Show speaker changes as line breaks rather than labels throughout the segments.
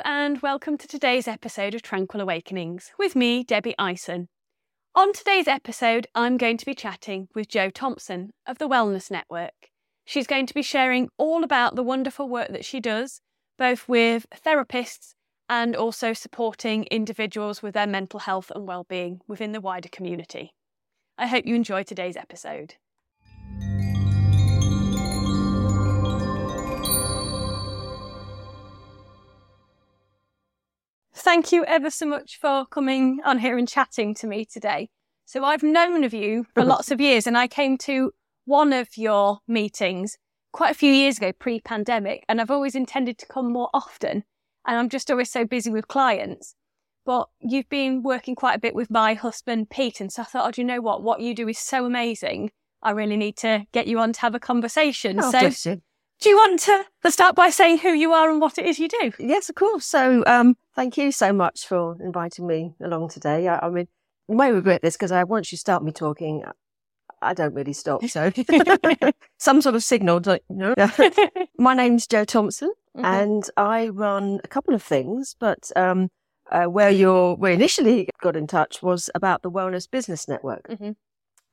And welcome to today's episode of Tranquil Awakenings with me, Debbie Ison. On today's episode, I'm going to be chatting with Jo Thompson of the Wellness Network. She's going to be sharing all about the wonderful work that she does, both with therapists and also supporting individuals with their mental health and well-being within the wider community. I hope you enjoy today's episode. Thank you ever so much for coming on here and chatting to me today. So I've known of you for lots of years and I came to one of your meetings quite a few years ago, pre-pandemic, and I've always intended to come more often. And I'm just always so busy with clients. But you've been working quite a bit with my husband, Pete. And so I thought, oh, do you know what? What you do is so amazing. I really need to get you on to have a conversation.
Oh,
so
bless you.
Do you want to start by saying who you are and what it is you do?
Yes, of course. So, um, thank you so much for inviting me along today. I, I mean, you may regret this because I once you start me talking, I don't really stop. So, some sort of signal, don't you know? My name's Jo Thompson,
Mhm.
and I run a couple of things. But um, uh, where you're, where initially got in touch was about the Wellness Business Network,
Mhm.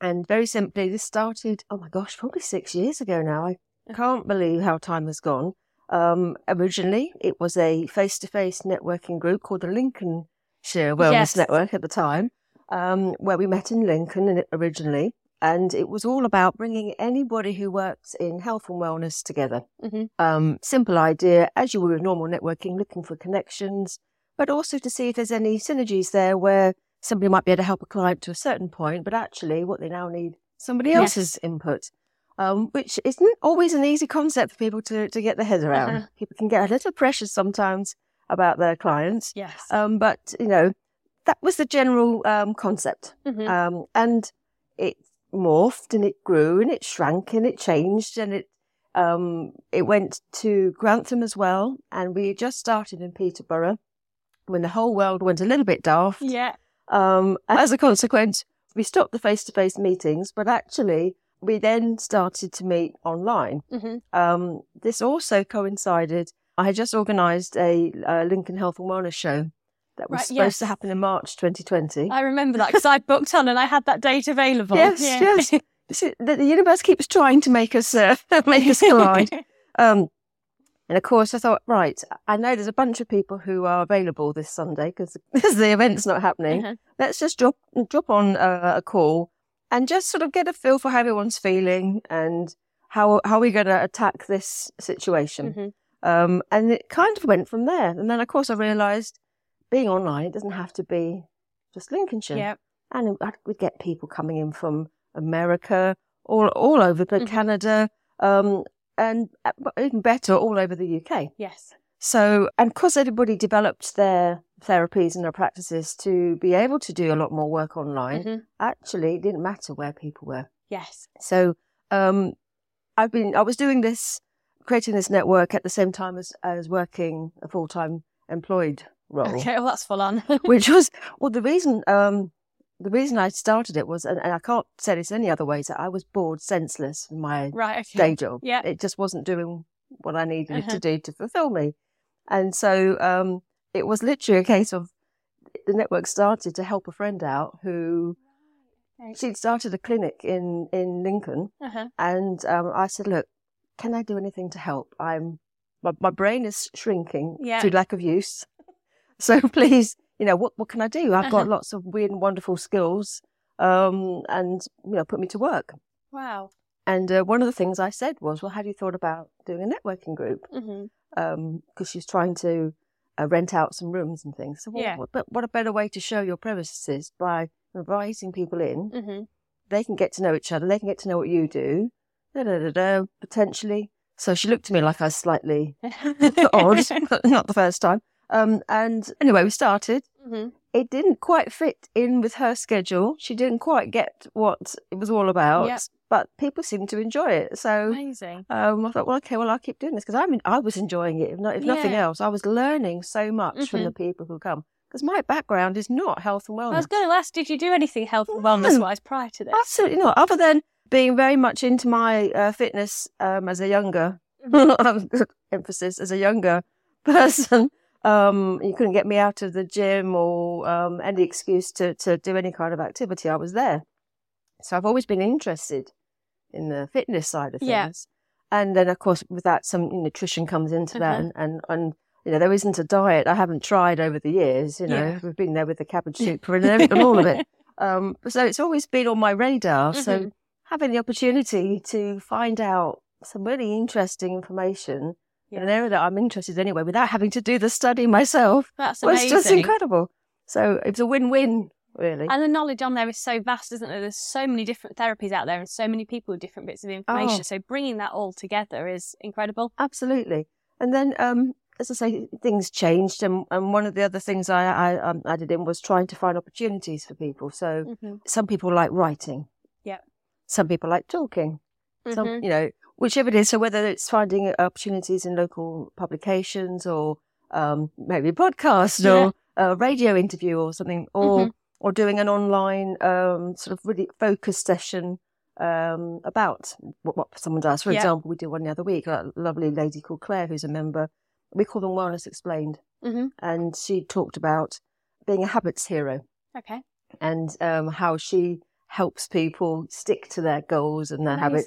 and very simply, this started. Oh my gosh, probably six years ago now. I can't believe how time has gone. Um, originally, it was a face-to-face networking group called the Lincolnshire Wellness
Yes.
Network at the time, um, where we met in Lincoln originally, and it was all about bringing anybody who works in health and wellness together.
Mhm.
Um, simple idea, as you would with normal networking, looking for connections, but also to see if there's any synergies there where somebody might be able to help a client to a certain point, but actually what they now need somebody
Yes.
else's input um, which isn't always an easy concept for people to, to get their head around.
Uh-huh.
People can get a little precious sometimes about their clients.
Yes.
Um, but, you know, that was the general um, concept.
Mhm.
Um, and it morphed and it grew and it shrank and it changed and it um, it went to Grantham as well. And we just started in Peterborough when the whole world went a little bit daft.
yeah.
Um, as a consequence, we stopped the face to face meetings, but actually, we then started to meet online.
hmm
Um, this also coincided. I had just organised a, uh Lincoln Health and Wellness show that was
Right,
supposed
yes.
to happen in March 2020.
I remember that because I booked on and I had that date available.
yes,
Yeah.
yes. The, the universe keeps trying to make us uh, make us collide. Um, and of course, I thought, right, I know there's a bunch of people who are available this Sunday because the event's not happening.
Uh-huh.
Let's just drop drop on a, a call and just sort of get a feel for how everyone's feeling and how how we're going to attack this situation.
Mhm.
Um, and it kind of went from there. And then, of course, I realised being online, it doesn't have to be just Lincolnshire.
Yeah.
And would get people coming in from America, all all over, but
Mhm.
Canada, um, and uh, even better, all over the UK.
Yes.
So, and because everybody developed their therapies and their practices to be able to do a lot more work online,
Mhm.
actually, it didn't matter where people were.
Yes.
So, um, I've been, I was doing this, creating this network at the same time as, as working a full time employed role
Okay. Well, that's full on.
which was well the reason um the reason I started it was and, and I can't say this any other way that I was bored senseless in my
right. Okay.
day job.
Yeah.
It just wasn't doing what I needed
Uh-huh.
to do to fulfill me. And so um it was literally a case of the network started to help a friend out who
Right.
she'd started a clinic in in Lincoln
Uh-huh.
and um I said, Look, can I do anything to help? I'm my, my brain is shrinking
Yeah.
through lack of use. So please, you know, what what can I do? I've got
Uh-huh.
lots of weird and wonderful skills, um, and you know, put me to work.
Wow.
And uh, one of the things I said was, well, have you thought about doing a networking group?
hmm
Because she's trying to uh, rent out some rooms and things. So, well,
Yeah.
what, but what a better way to show your premises by inviting people in?
Mm-hmm.
They can get to know each other. They can get to know what you do. Da da da da. Potentially. So she looked at me like I was slightly odd, not the first time. Um, and anyway, we started.
Mm-hmm.
It didn't quite fit in with her schedule. She didn't quite get what it was all about,
Yep.
But people seem to enjoy it. So
Amazing.
um, I thought, well, okay, well, I'll keep doing this because I mean, I was enjoying it. If, not, if nothing else, I was learning so much from
Mhm.
the people who come because my background is not health and wellness.
I was going to ask, did you do anything health and wellness wise prior to this?
Absolutely not. Other than being very much into my uh, fitness um, as a younger,
Mm-hmm.
emphasis as a younger person, Um, you couldn't get me out of the gym or um, any excuse to, to do any kind of activity. I was there. So I've always been interested in the fitness side of things.
Yeah.
And then, of course, with that, some nutrition comes into that.
Uh-huh.
And, and, and, you know, there isn't a diet I haven't tried over the years. You know,
Yeah.
we've been there with the cabbage soup and, and all of it. Um, so it's always been on my radar. So
Mhm.
having the opportunity to find out some really interesting information in an area that I'm interested in anyway, without having to do the study myself,
That's
was
amazing.
just incredible. So it was a win-win, really.
And the knowledge on there is so vast, isn't there? There's so many different therapies out there and so many people with different bits of information.
Oh.
So bringing that all together is incredible.
Absolutely. And then, um, as I say, things changed, and, and one of the other things I, I um, added in was trying to find opportunities for people. So
Mm-hmm.
some people like writing.
Yeah.
Some people like talking. Some,
Mhm.
you know, whichever it is. So whether it's finding opportunities in local publications or um, maybe a podcast or a radio interview or something, or
Mhm.
Or doing an online um, sort of really focused session um, about what, what someone does. For
Yeah.
example, we did one the other week. A lovely lady called Claire, who's a member. We call them Wellness Explained,
Mhm.
and she talked about being a habits hero
Okay.
and um, how she helps people stick to their goals and their habits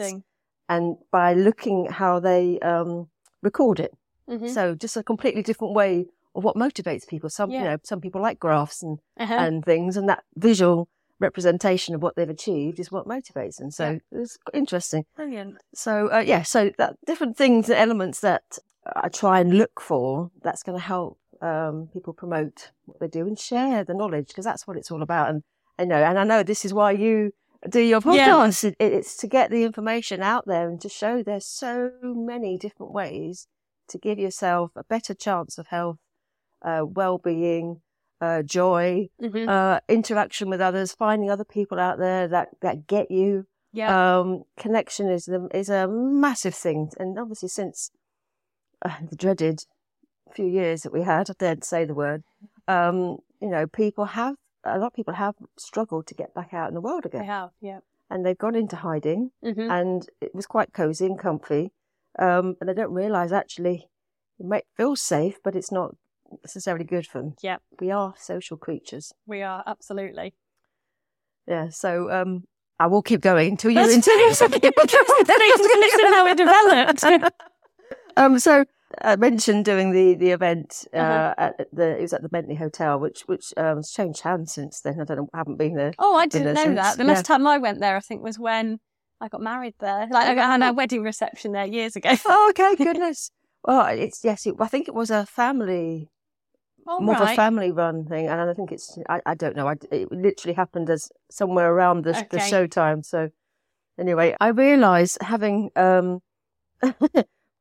and by looking how they um, record it.
Mhm.
So just a completely different way of what motivates people. Some you know some people like graphs and
Uh-huh.
and things, and that visual representation of what they've achieved is what motivates them. So it's interesting.
Brilliant.
So uh, yeah, so that different things and elements that I try and look for that's going to help um, people promote what they do and share the knowledge because that's what it's all about. And I know, and I know this is why you do your
Yeah.
podcast. It, it's to get the information out there and to show there's so many different ways to give yourself a better chance of health, uh, well-being, uh, joy,
Mhm.
uh, interaction with others, finding other people out there that, that get you.
yeah.
Um, connection is the, is a massive thing, and obviously since uh, the dreaded few years that we had, I daren't say the word. Um, you know, people have a lot of people have struggled to get back out in the world again.
they have. Yeah.
and they've gone into hiding,
Mhm.
and it was quite cozy and comfy. Um, and they don't realise actually it might feel safe, but it's not necessarily good for them.
Yeah.
We are social creatures.
We are absolutely.
Yeah, so um, I will keep going until
That's
into
Thanks listen how it developed.
um, so I mentioned doing the the event uh,
Uh-huh.
at the it was at the Bentley Hotel, which which um, has changed hands since then. I don't know, I haven't been there.
Oh, I didn't know that.
since,
The last time I went there, I think, was when I got married there. Like, I had a wedding reception there years ago.
Oh, okay, goodness. well, it's yes, it, I think it was a family,
All
more of a family run thing, and I think it's I, I don't know. I, it literally happened as somewhere around the the show time. So anyway, I realised having um.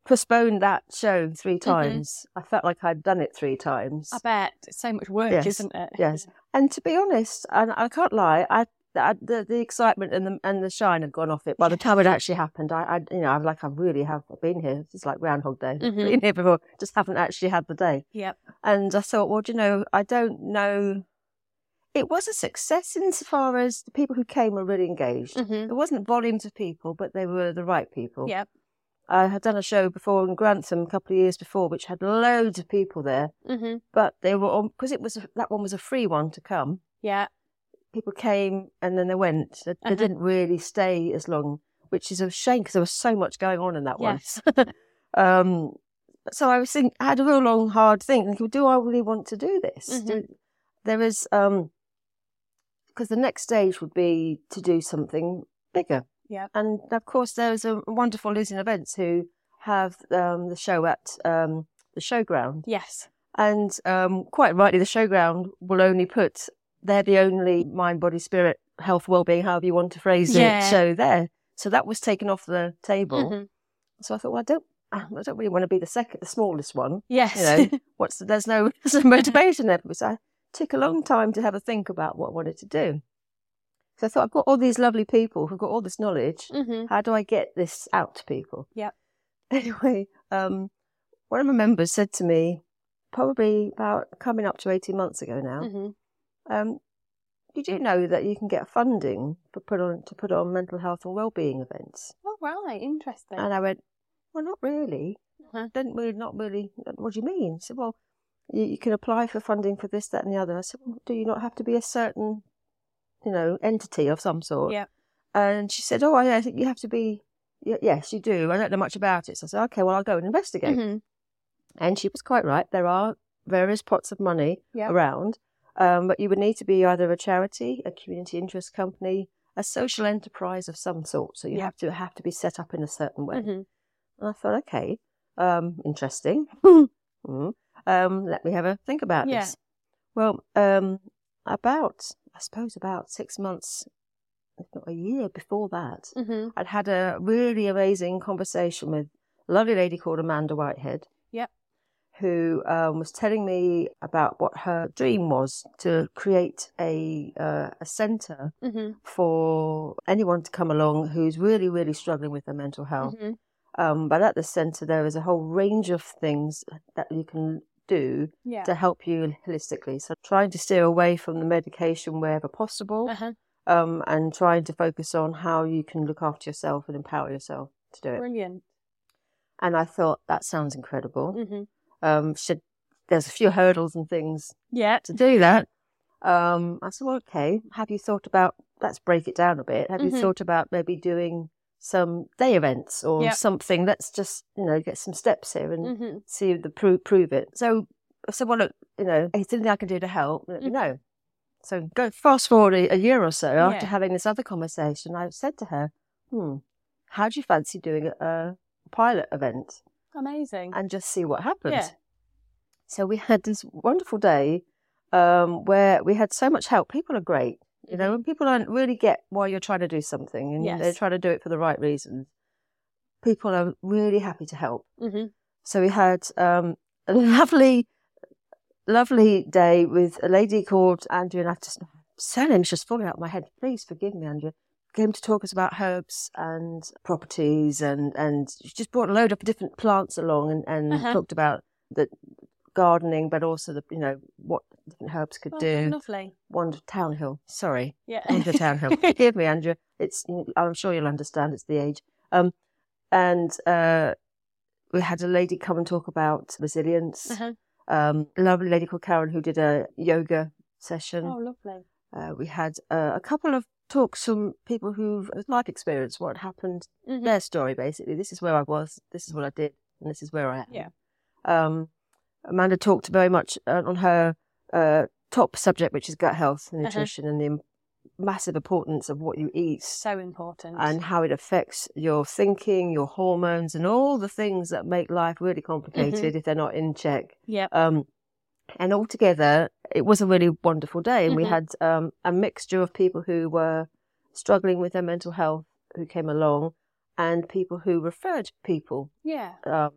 postponed that show three times. I felt like I'd done it three times.
I bet. It's so much work,
Yes,
isn't it?
Yes, and to be honest, and I can't lie, I, I the the excitement and the and the shine had gone off it by the time it actually happened. I, I you know, I'm like I really have been here. It's like Groundhog Day.
Mhm.
Been here before, just haven't actually had the day.
Yep.
And I thought, well, do you know, I don't know. It was a success insofar as the people who came were really engaged.
hmm
There wasn't volumes of people, but they were the right people.
Yep.
I had done a show before in Grantham a couple of years before, which had loads of people there,
hmm
but they were on because it was a, that one was a free one to come
Yeah.
People came and then they went. They, they
Uh-huh.
didn't really stay as long, which is a shame because there was so much going on in that
Yes.
one. um, so I was thinking, I had a real long, hard think. thinking, Do I really want to do this?
Mhm.
Do, there is, um, because the next stage would be to do something bigger.
Yeah.
And of course, there's a wonderful Losing Events who have um, the show at um, the showground.
Yes.
And um, quite rightly, the showground will only put, they're the only mind, body, spirit, health, well-being, however you want to phrase
Yeah.
it, show there. So that was taken off the table.
Mhm.
So I thought, well, I don't, I don't really want to be the second, the smallest one.
Yes.
You know, what's the, there's no, there's no motivation there. So I took a long time to have a think about what I wanted to do. So I thought, I've got all these lovely people who've got all this knowledge.
hmm
How do I get this out to people?
Yep.
Anyway, um, one of my members said to me, probably about coming up to 18 months ago now,
hmm
um, did you know that you can get funding for put on to put on mental health and well-being events?
Oh, right. Interesting.
And I went, well, not really.
Uh-huh.
Didn't really, not really. What do you mean? He said, well, you, you can apply for funding for this, that, and the other. I said, well, do you not have to be a certain, you know, entity of some sort?
Yeah.
And she said, oh, I, I think you have to be. Yes, you do. I don't know much about it. So I said, okay, well, I'll go and investigate.
hmm
And she was quite right. There are various pots of money
Yeah.
around, um, but you would need to be either a charity, a community interest company, a social enterprise of some sort. So you
Yeah.
have to have to be set up in a certain way.
hmm
And I thought, okay, um, interesting. Mm. Um, let me have a think about
Yeah.
this. Well, um, about I suppose about six months, if not a year before that,
hmm
I'd had a really amazing conversation with a lovely lady called Amanda Whitehead.
Yep.
Who um, was telling me about what her dream was to create a uh, a centre
hmm
for anyone to come along who's really really struggling with their mental health.
hmm
Um, but at the centre there is a whole range of things that you can do
Yeah.
to help you holistically. So trying to steer away from the medication wherever possible
Uh-huh.
um, and trying to focus on how you can look after yourself and empower yourself to do it.
Brilliant.
And I thought that sounds incredible.
hmm
Um, should, there's a few hurdles and things
Yeah.
to do that. Um, I said, well, okay, have you thought about, let's break it down a bit. Have
Mhm.
you thought about maybe doing some day events or
Yep.
something? Let's just, you know, get some steps here and
hmm
see the prove, prove it. So I said, well, look, you know, is there anything I can do to help? Let me
Mhm.
know. So go fast forward a, a year or so after
Yeah.
having this other conversation, I said to her, hmm, how do you fancy doing a, a pilot event
Amazing.
and just see what happens?
Yeah.
So we had this wonderful day um, where we had so much help. People are great. You know, when people don't really get why you're trying to do something and they're
Mm-hmm.
Trying to do it for the right reasons, people are really happy to help.
hmm
So we had um, a lovely, lovely day with a lady called Andrea, and I just surname's just falling out of my head. Please forgive me, Andrea. Came to talk us about herbs and properties, and and she just brought a load of different plants along, and and
Uh-huh.
talked about the gardening, but also the you know what different herbs could
Oh,
do.
lovely.
Wonder Townhill, sorry,
Yeah.
Wonder Townhill. Forgive me, Andrea. It's I'm sure you'll understand. It's the age. Um, and uh, we had a lady come and talk about resilience.
uh-huh.
Um, a lovely lady called Karen who did a yoga session.
Oh, lovely.
Uh, we had uh, a couple of talks from people who've had life experience, what happened,
Mhm.
their story basically. This is where I was, this is what I did, and this is where I am.
Yeah.
Um, Amanda talked very much uh, on her uh, top subject, which is gut health and
Uh-huh.
nutrition and the im- massive importance of what you eat
So important.
and how it affects your thinking, your hormones, and all the things that make life really complicated if they're not in check.
yeah.
Um, and altogether, it was a really wonderful day. And we
Mhm.
had um, a mixture of people who were struggling with their mental health who came along, and people who referred people,
Yeah.
um,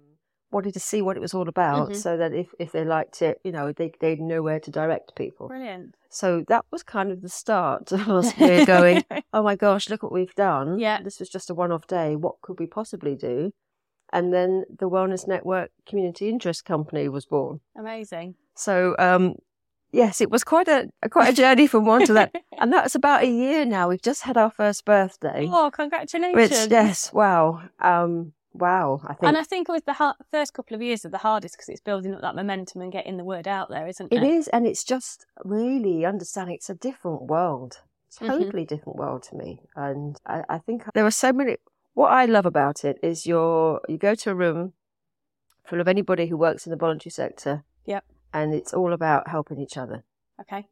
wanted to see what it was all about,
Mhm.
so that if, if they liked it, you know, they they'd know where to direct people.
Brilliant.
So that was kind of the start of us here going, oh my gosh, look what we've done.
Yeah.
This was just a one off day. What could we possibly do? And then the Wellness Network Community Interest Company was born.
Amazing.
So um, yes, it was quite a quite a journey from one to that, and that's about a year now. We've just had our first birthday,
oh, congratulations.
which yes, wow, um, wow. I think
And I think it was the har- first couple of years are the hardest because it's building up that momentum and getting the word out there, isn't it?
it is, and it's just really understanding it's a different world,
Mhm.
totally different world to me. And I, I think there are so many. What I love about it is you're you go to a room full of anybody who works in the voluntary sector,
Yep.
And it's all about helping each other.
Okay.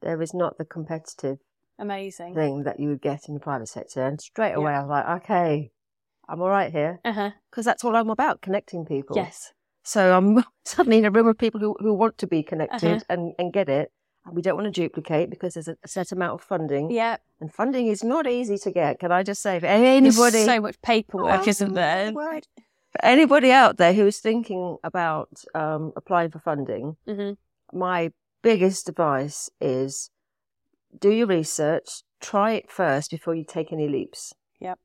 There is not the competitive
Amazing.
thing that you would get in the private sector. And straight
Yeah.
away, I was like, okay, I'm all right here because that's all I'm about connecting people.
Yes.
So I'm suddenly in a room of people who, who want to be connected
Uh-huh.
and, and get it. And we don't want to duplicate because there's a, a set amount of funding.
Yeah.
And funding is not easy to get. Can I just say, for
There's
anybody,
so much paperwork,
Oh,
isn't there?
word. For anybody out there who's thinking about um, applying for funding,
hmm
my biggest advice is do your research, try it first before you take any leaps.
Yep.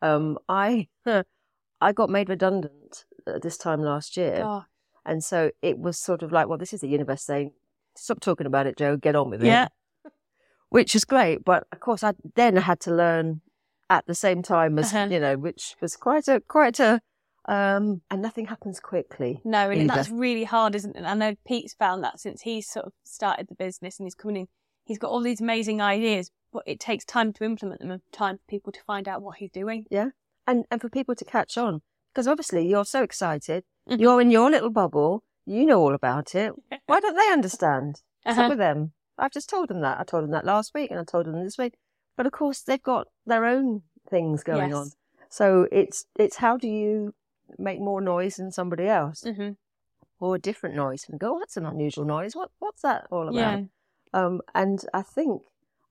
Um, I I got made redundant this time last year,
Oh,
and so it was sort of like, well, this is the universe saying, "Stop talking about it, Jo. Get on with it."
Yeah.
which is great. But of course, I then had to learn at the same time as
Uh-huh.
you know, which was quite a quite a Um, and nothing happens quickly.
No, and
either.
that's really hard, isn't it? I know Pete's found that since he's sort of started the business and he's coming in, he's got all these amazing ideas, but it takes time to implement them and time for people to find out what he's doing. Yeah.
And and for people to catch on because obviously you're so excited
Mhm.
you're in your little bubble you know all about it why don't they understand what's
Uh-huh.
up with them i've just told them that i told them that last week and i told them this week but of course they've got their own things going
Yes.
on so it's it's how do you make more noise than somebody else
hmm
or a different noise and go oh, that's an unusual noise what what's that all about
Yeah.
um, and I think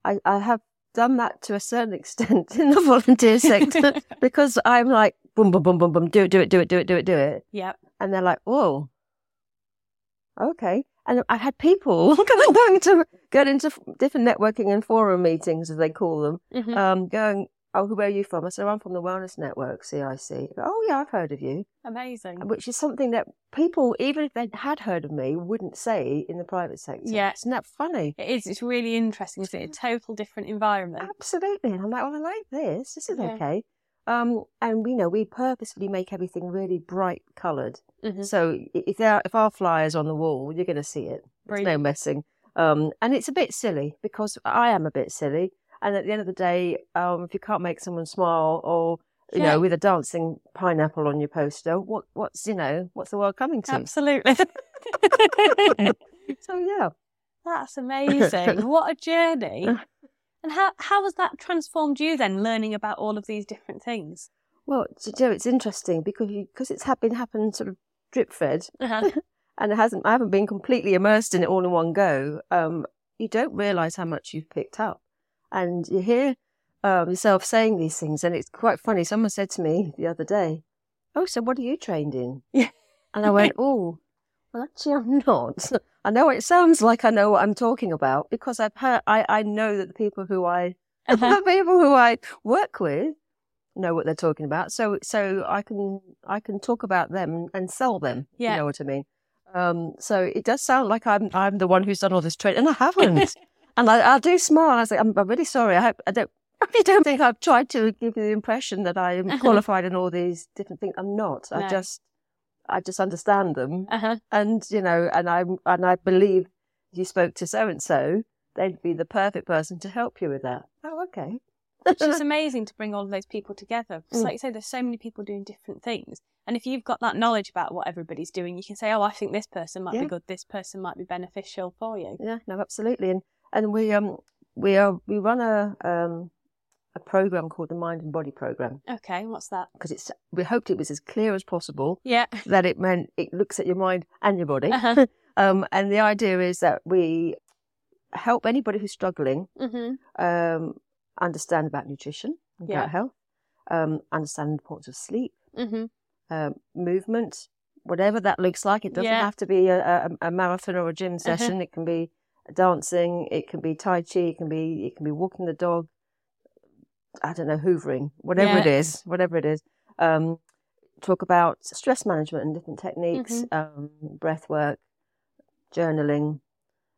I, I have done that to a certain extent in the volunteer sector because I'm like, boom, boom, boom, boom, boom, do it, do it, do it, do it, do it, do it.
Yep.
And they're like, whoa, okay. And I had people going to get into different networking and forum meetings, as they call them,
Mhm.
um, going, oh, where are you from? I said, I'm from the Wellness Network, CIC. Oh, yeah, I've heard of you.
Amazing.
Which is something that people, even if they had heard of me, wouldn't say in the private sector.
Yeah.
Isn't that funny?
It is. It's really interesting. Isn't it? A total different environment.
Absolutely. And I'm like, well, I like this. This is
Yeah.
okay. Um, and we know we purposefully make everything really bright coloured.
Mhm.
So if there, if our flyer's on the wall, you're going to see it. There's no messing. Um, and it's a bit silly because I am a bit silly. And at the end of the day, um, if you can't make someone smile or you
Yeah.
know, with a dancing pineapple on your poster, what what's you know, what's the world coming to?
Absolutely.
So yeah.
That's amazing. what a journey. And how how has that transformed you then, learning about all of these different things?
Well, you know, it's interesting because because it's been happening sort of drip fed.
Uh-huh.
and it hasn't I haven't been completely immersed in it all in one go, um, you don't realise how much you've picked up. And you hear um, yourself saying these things, and it's quite funny. Someone said to me the other day, Oh, so what are you trained in?
Yeah.
And I went, Oh, well, actually, I'm not. I know it sounds like I know what I'm talking about because I've heard, I, I know that the people who I,
Uh-huh.
the people who I work with know what they're talking about. So, so I can, I can talk about them and sell them.
Yeah.
You know what I mean? Um, so it does sound like I'm I'm the one who's done all this training, and I haven't. And I, I do smile. I was like, I'm, I'm really sorry. I hope I don't. I don't think I've tried to give you the impression that I am qualified in all these different things. I'm not.
No.
I just, I just understand them,
Uh-huh.
and you know, and I and I believe you spoke to so and so, they'd be the perfect person to help you with that. Oh, okay.
It's just amazing to bring all of those people together. Because,
Mm.
like you say, there's so many people doing different things. And if you've got that knowledge about what everybody's doing, you can say, oh, I think this person might
Yeah.
be good, this person might be beneficial for you.
Yeah, no, absolutely. And and we um we are we run a um a program called the Mind and Body Program
Okay, what's that?
because it's we hoped it was as clear as possible
Yeah.
that it meant it looks at your mind and your body.
Uh-huh.
Um, and the idea is that we help anybody who's struggling
hmm
um understand about nutrition and
Yeah.
gut health, um, understand the importance of sleep,
hmm
um, movement, whatever that looks like. It doesn't
Yeah. Uh-huh.
have to be a, a, a marathon or a gym session. It can be dancing. It can be tai chi. It can be it can be walking the dog. I don't know, hoovering, whatever it
Yeah.
is, whatever it is. Um, talk about stress management and different techniques,
Mm-hmm.
um, breath work, journaling.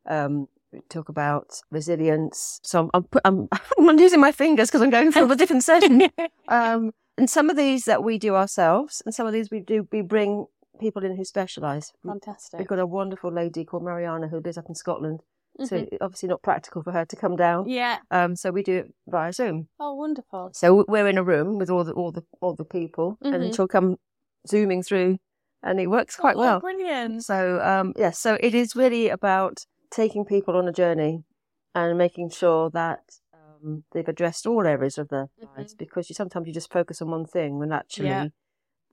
Um, talk about resilience. So I'm I'm, put- I'm, I'm using my fingers because I'm going through a different session. Um, and some of these that we do ourselves, and some of these we do we bring people in who specialise.
Fantastic.
We've got a wonderful lady called Mariana who lives up in Scotland, so
Mhm.
obviously not practical for her to come down.
Yeah.
Um, so we do it via Zoom.
Oh, wonderful.
So we're in a room with all the all the all the people,
Mhm.
and she'll come zooming through, and it works quite
Oh,
well.
Brilliant.
So um, yes, so it is really about taking people on a journey and making sure that um, they've addressed all areas of their lives because you sometimes you just focus on one thing when actually
Yeah.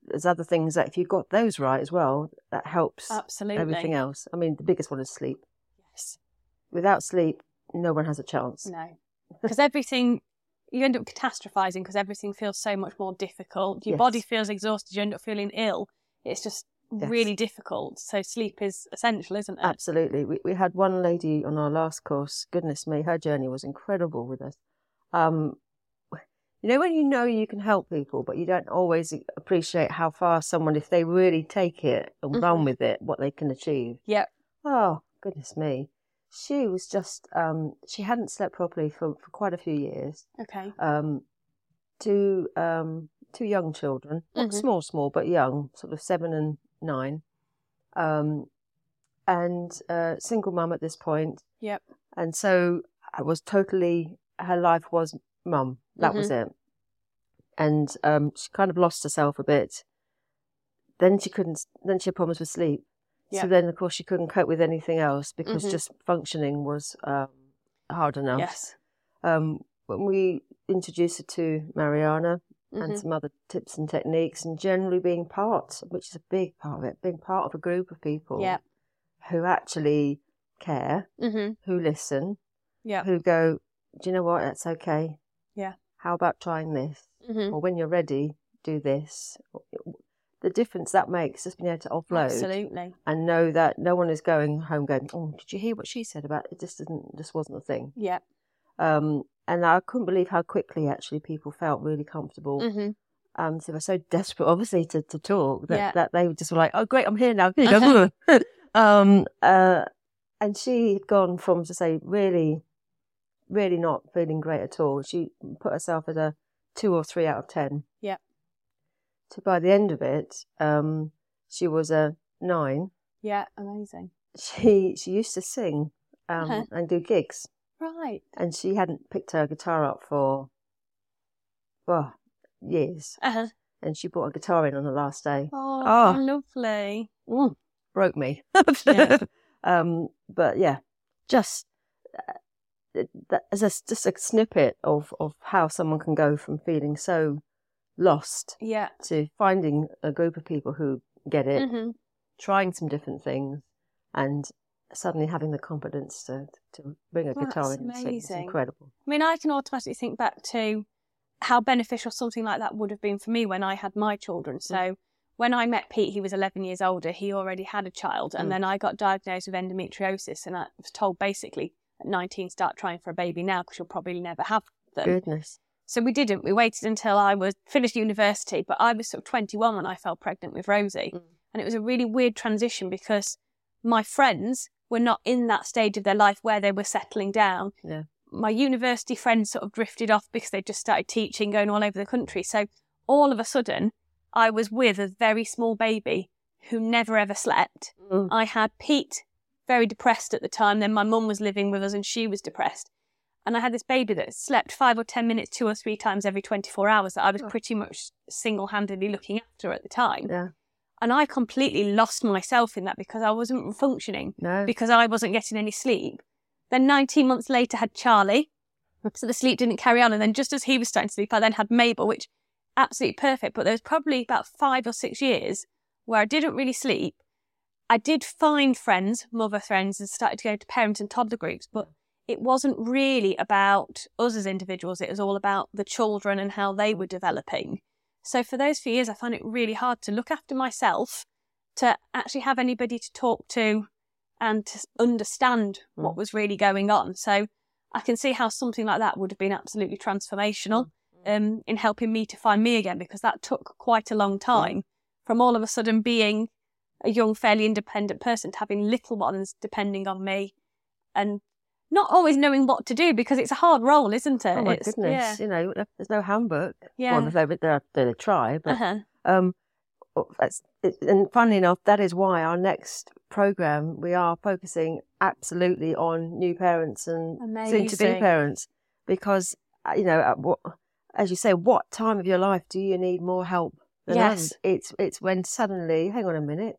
there's other things that if you've got those right as well, that helps
Absolutely.
everything else. I mean, the biggest one is sleep.
Yes.
Without sleep, no one has a chance.
No. Because everything, you end up catastrophizing because everything feels so much more difficult. Your body feels exhausted. You end up feeling ill. It's just
Yes.
really difficult. So sleep is essential, isn't it?
Absolutely. We we had one lady on our last course. Goodness me, her journey was incredible with us. Um, you know when you know you can help people, but you don't always appreciate how far someone, if they really take it and run
Mhm.
with it, what they can achieve.
Yep.
Oh goodness me, she was just. Um, she hadn't slept properly for for quite a few years.
Okay.
Um, to um, two young children,
Mhm.
small, small, but young, sort of seven and nine, um, and uh, single mum at this point.
Yep.
And so I was totally. Her life was mum. That was
Mm-hmm.
it. And um, she kind of lost herself a bit. Then she couldn't. Then she had problems with sleep. So then, of course, she couldn't cope with anything else because
Mhm.
just functioning was um, hard enough.
Yes.
Um, when we introduced her to Mariana and
Mhm.
some other tips and techniques, and generally being part, which is a big part of it, being part of a group of people
Yep.
who actually care,
Mhm.
who listen,
Yep.
who go, do you know what? That's okay.
Yeah.
How about trying this?
Mhm.
Or when you're ready, do this. The difference that makes just being able to offload
Absolutely.
and know that no one is going home going, oh, did you hear what she said about it? Just didn't, just wasn't a thing.
yeah
Um, and I couldn't believe how quickly actually people felt really comfortable.
mm-hmm.
Um, so they were so desperate, obviously, to, to talk that,
Yeah.
that they just were like, oh, great, I'm here now. Here um, uh, and she had gone from, to say, really, really not feeling great at all. She put herself at a two or three out of 10.
Yeah.
So by the end of it, um, she was a nine.
Yeah. Amazing.
She, she used to sing um,
Uh-huh.
and do gigs.
Right.
and she hadn't picked her guitar up for well years
Uh huh.
and she brought a guitar in on the last day
Oh,
Oh.
lovely.
mm, broke me
Yeah.
um but yeah just uh, that as a just a snippet of of how someone can go from feeling so lost
Yeah.
to finding a group of people who get it
hmm
trying some different things and suddenly having the confidence to to bring a guitar in and sing it's
amazing.
incredible
I mean, I can automatically think back to how beneficial something like that would have been for me when I had my children. So when I met Pete, he was 11 years older. He already had a child. And
Mm.
then I got diagnosed with endometriosis. And I was told basically at 19, start trying for a baby now because you'll probably never have them.
goodness
So we didn't. We waited until I was finished university, but I was sort of 21 when I fell pregnant with Rosie.
Mm.
And it was a really weird transition because my friends were not in that stage of their life where they were settling down.
Yeah.
My university friends sort of drifted off because they just started teaching, going all over the country. So all of a sudden, I was with a very small baby who never ever slept.
Mm.
I had Pete very depressed at the time. Then my mum was living with us and she was depressed. And I had this baby that slept five or 10 minutes, two or three times every 24 hours that I was
Oh.
pretty much single handedly looking after at the time.
yeah
And I completely lost myself in that because I wasn't functioning,
no
because I wasn't getting any sleep. Then 19 months later, had Charlie. So the sleep didn't carry on. And then just as he was starting to sleep, I then had Mabel, which absolutely perfect. But there was probably about five or six years where I didn't really sleep. I did find friends, mother friends, and started to go to parent and toddler groups, but it wasn't really about us as individuals. It was all about the children and how they were developing. So for those few years, I found it really hard to look after myself, to actually have anybody to talk to and to understand what
Mm.
was really going on. So I can see how something like that would have been absolutely transformational um, in helping me to find me again because that took quite a long time from all of a sudden being a young, fairly independent person to having little ones depending on me and not always knowing what to do because it's a hard role, isn't it?
Oh my
It's-
goodness!
Yeah.
You know, there's no handbook.
Yeah.
Well, they, they, they try, but
Uh-huh.
um, that's, it, and funnily enough, that is why our next program we are focusing absolutely on new parents and soon-to-be parents because uh, you know, at what, as you say, what time of your life do you need more help than
Yes.
It's it's when suddenly, hang on a minute,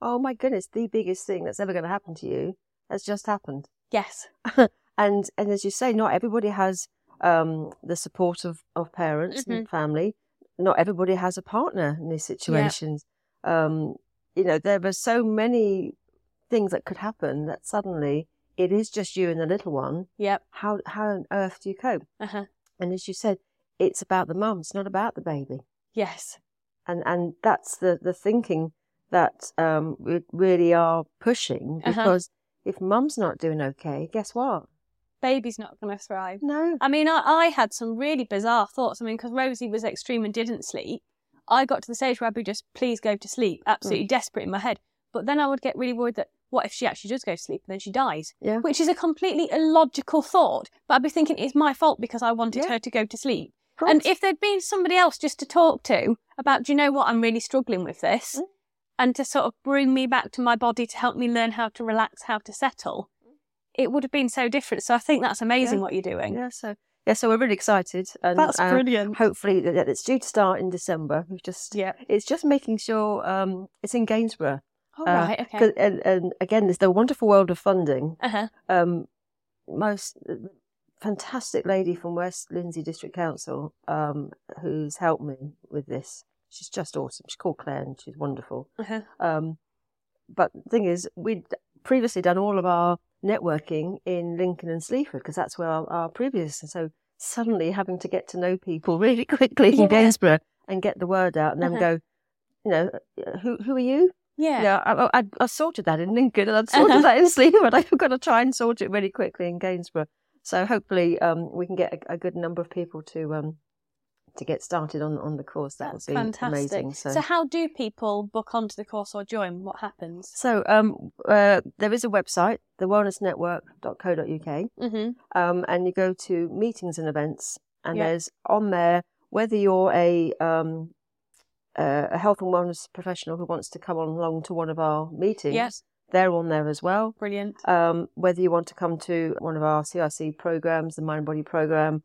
oh my goodness, the biggest thing that's ever going to happen to you has just happened.
Yes.
and and as you say, not everybody has um, the support of, of parents and family. Not everybody has a partner in these situations. Um, you know, there were so many things that could happen that suddenly it is just you and the little one.
Yep.
How how on earth do you cope?
Uh-huh.
And as you said, it's about the mum. It's not about the baby.
Yes.
And and that's the the thinking that um, we really are pushing
Uh-huh.
If mum's not doing okay, guess what?
Baby's not going to thrive.
No.
I mean, I, I had some really bizarre thoughts. I mean, because Rosie was extreme and didn't sleep, I got to the stage where I'd be just, please go to sleep, absolutely desperate in my head. But then I would get really worried that what if she actually does go to sleep and then she dies?
Yeah.
Which is a completely illogical thought. But I'd be thinking it's my fault because I wanted
Yeah.
her to go to sleep. And if there'd been somebody else just to talk to about, do you know what, I'm really struggling with this,
Mm.
And to sort of bring me back to my body to help me learn how to relax, how to settle, it would have been so different. So I think that's amazing
Yeah.
what you're doing.
yeah, so yeah, so we're really excited, and
That's
uh,
brilliant.
hopefully it's due to start in December. We've just
Yeah.
it's just making sure um, it's in Gainsborough.
All
uh,
right. Okay.
And, and again, there's the wonderful world of funding.
Uh huh.
Um, most uh, fantastic lady from West Lindsey District Council um, who's helped me with this. She's just awesome. She's called Claire, and she's wonderful.
Uh-huh.
Um, but the thing is, we'd previously done all of our networking in Lincoln and Sleaford because that's where our, our previous. And so suddenly having to get to know people really quickly
Yeah.
in Gainsborough and get the word out, and then
Uh-huh.
go, you know, "Uh, who who are you?
Yeah.
Yeah, I, I, I sorted that in Lincoln and I'd sorted
Uh-huh.
that in Sleaford. I've got to try and sort it really quickly in Gainsborough. So hopefully um, we can get a, a good number of people to um, to get started on, on the course. That
That's
would be
fantastic.
amazing.
So. how do people book onto the course or join? What happens?
So um, uh, there is a website, thewellnessnetwork.co.uk,
Mm-hmm.
um, and you go to meetings and events, and
Yeah.
there's on there whether you're a um, uh, a health and wellness professional who wants to come on along to one of our meetings.
Yes.
They're on there as well.
Brilliant.
um, whether you want to come to one of our CIC programs, the Mind Body program,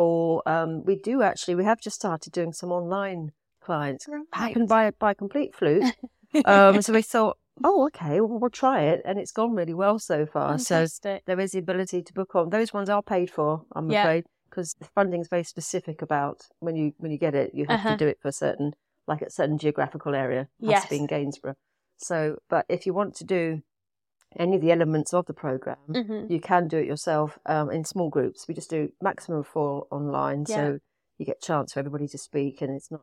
or um, we do actually, we have just started doing some online clients. Happened by by complete fluke. um, so we thought, oh, okay, well, we'll try it, and it's gone really well so far. So there is the ability to book on. Those ones are paid for, I'm
Yeah.
afraid, because the funding is very specific about when you when you get it, you have
Uh-huh.
to do it for a certain like a certain geographical area. Has to be in Gainsborough. So, but if you want to do any of the elements of the program,
Mm-hmm.
you can do it yourself um, in small groups. We just do maximum four online,
Yeah.
so you get chance for everybody to speak, and it's not.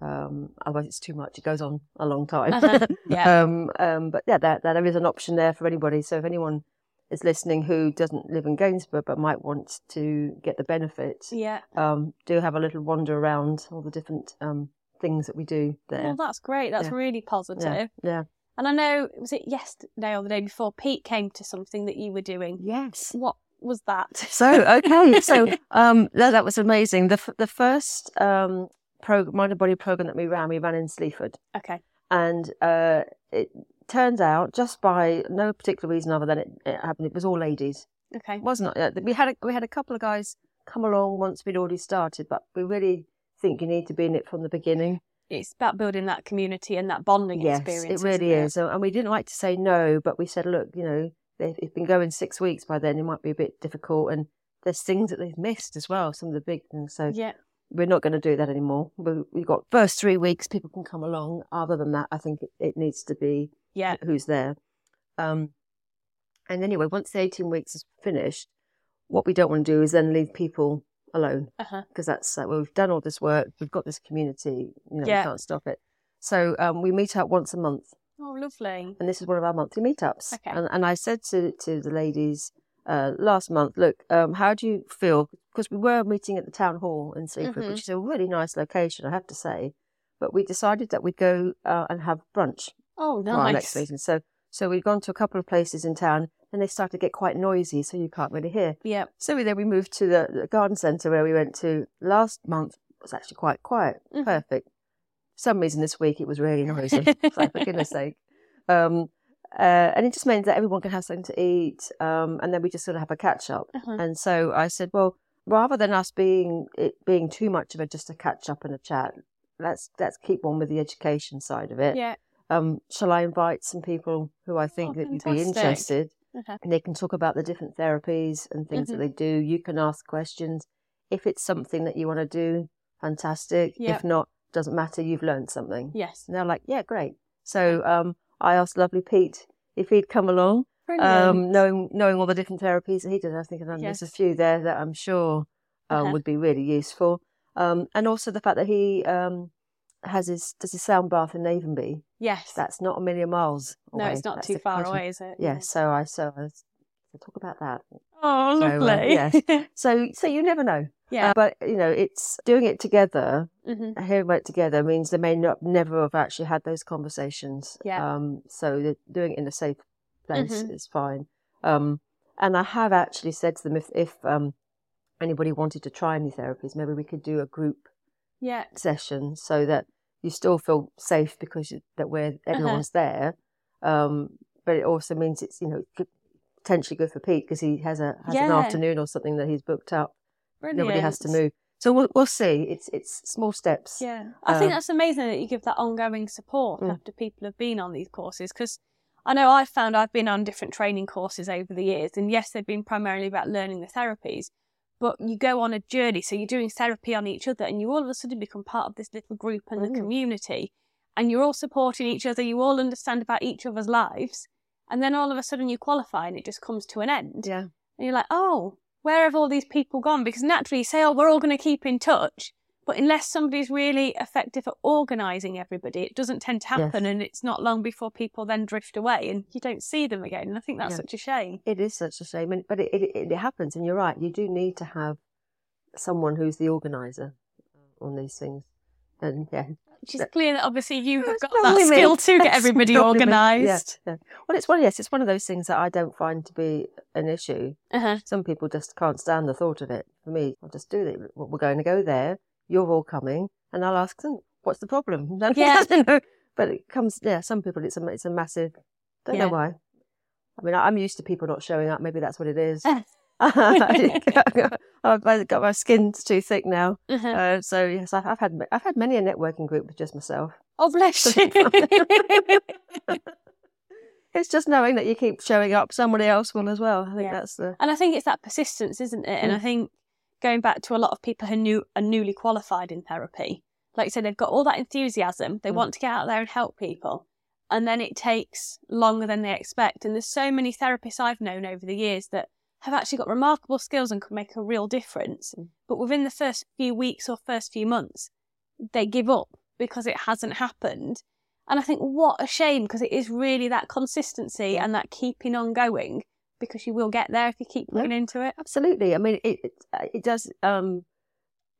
Um, otherwise, it's too much. It goes on a long time.
Uh-huh. Yeah.
um, um, but yeah, there, there is an option there for anybody. So if anyone is listening who doesn't live in Gainsborough but might want to get the benefits,
Yeah.
um, do have a little wander around all the different um, things that we do there.
Well, that's great. That's
Yeah.
really positive.
yeah, yeah.
And I know, was it yesterday or the day before, Pete came to something that you were doing.
Yes.
What was that?
So okay, so um, that, that was amazing. The f- the first um program, mind and body program that we ran, we ran in Sleaford,
Okay.
and uh, it turned out just by no particular reason other than it, it happened, it was all ladies.
Okay.
It wasn't. Uh, we had a, we had a couple of guys come along once we'd already started, but we really think you need to be in it from the beginning.
It's about building that community and that bonding
yes,
experience.
it really
isn't.
And we didn't like to say no, but we said, look, you know, they've been going six weeks by then. It might be a bit difficult, and there's things that they've missed as well. Some of the big things. So
Yeah.
we're not going to do that anymore. We, we've got first three weeks, people can come along. Other than that, I think it, it needs to be
Yeah.
who's there. Um, and anyway, once the 18 weeks is finished, what we don't want to do is then leave people alone
Uh
because that's like, well, we've done all this work, we've got this community, you know,
Yeah.
we can't stop it. So um, we meet up once a month,
Oh, lovely.
and this is one of our monthly meetups.
Okay.
And, and I said to, to the ladies uh, last month, look, um, how do you feel? Because we were meeting at the town hall in Sleaford,
Mhm.
which is a really nice location, I have to say. But we decided that we'd go uh, and have brunch
Oh,
for our next
nice.
meeting. So, so we'd gone to a couple of places in town, and they started to get quite noisy, so you can't really hear.
Yeah.
So we, then we moved to the, the garden centre where we went to last month. It was actually quite quiet,
Mhm.
perfect. For some reason this week it was really noisy. it's like, for goodness sake. Um, uh, and it just means that everyone can have something to eat, um, and then we just sort of have a catch up.
Uh-huh.
And so I said, well, rather than us being it being too much of a just a catch up and a chat, let's let's keep on with the education side of it.
Yeah.
Um, shall I invite some people who I think
Oh,
that you'd be interested?
Okay.
And they can talk about the different therapies and things
Mhm.
that they do. You can ask questions. If it's something that you want to do, fantastic.
Yeah.
If not, doesn't matter. You've learned something.
Yes.
And they're like, yeah, great. So um, I asked lovely Pete if he'd come along, um, knowing knowing all the different therapies that he did. I think and there's a few there that I'm sure um, would be really useful. Um, and also the fact that he um, has his does his sound bath in Avonby.
Yes.
That's not a million miles.
no, it's not
That's
too far away, is it?
Yeah, so I so I talk about that.
Oh,
So, uh,
lovely.
yes. So so you never know.
yeah.
Uh, but you know, it's doing it together.
hmm
Hearing about it together means they may not never have actually had those conversations.
Yeah.
Um. So doing it in a safe place
Mhm.
is fine. Um. And I have actually said to them if if um anybody wanted to try any therapies, maybe we could do a group
Yeah.
session so that you still feel safe because you- that we're
Uh-huh.
everyone's there. Um, but it also means it's you know potentially good for Pete because he has a has an afternoon or something that he's booked up.
Brilliant.
Nobody has to move. So we'll we'll see. It's it's small steps.
Yeah. I think
Um,
that's amazing that you give that ongoing support
Mm.
after people have been on these courses because I know I've found I've been on different training courses over the years, and yes, they've been primarily about learning the therapies, but you go on a journey. So you're doing therapy on each other, and you all of a sudden become part of this little group and the
Mm.
community, and you're all supporting each other. You all understand about each other's lives, and then all of a sudden you qualify, and it just comes to an end.
Yeah.
And you're like, oh, where have all these people gone? Because naturally you say, oh, we're all going to keep in touch. But unless somebody's really effective at organising everybody, it doesn't tend to happen.
Yes.
And it's not long before people then drift away and you don't see them again. And I think that's
Yeah.
such a shame.
It is such a shame, and, but it, it it happens, and you're right. You do need to have someone who's the organizer on these things, and yeah,
Which is clear that obviously you have got that
me.
skill to get everybody
me. Yeah,
organised.
yeah. Well, it's one. Yes, it's one of those things that I don't find to be an issue.
Uh-huh.
Some people just can't stand the thought of it. For me, I'll just do it. We're going to go there. You're all coming, and I'll ask them, "What's the problem?"
Yeah.
you know, but it comes. Yeah, some people it's a it's a massive. Don't
Yeah.
know why. I mean, I'm used to people not showing up. Maybe that's what it is. I've got my skin's too thick now,
Uh-huh.
uh, so yes, I've, I've had I've had many a networking group with just myself.
Oh, bless you.
It's just knowing that you keep showing up, somebody else will as well. I think
Yeah.
that's the
And I think it's that persistence, isn't it? And
Mm.
I think going back to a lot of people who new, are newly qualified in therapy, like you said, they've got all that enthusiasm. They
Mm.
want to get out there and help people. And then it takes longer than they expect. And there's so many therapists I've known over the years that have actually got remarkable skills and can make a real difference.
Mm.
But within the first few weeks or first few months, they give up because it hasn't happened. And I think what a shame because it is really that consistency and that keeping on going because you will get there if you keep
Yeah.
putting into it.
absolutely. I mean, it it, uh, it does. Um,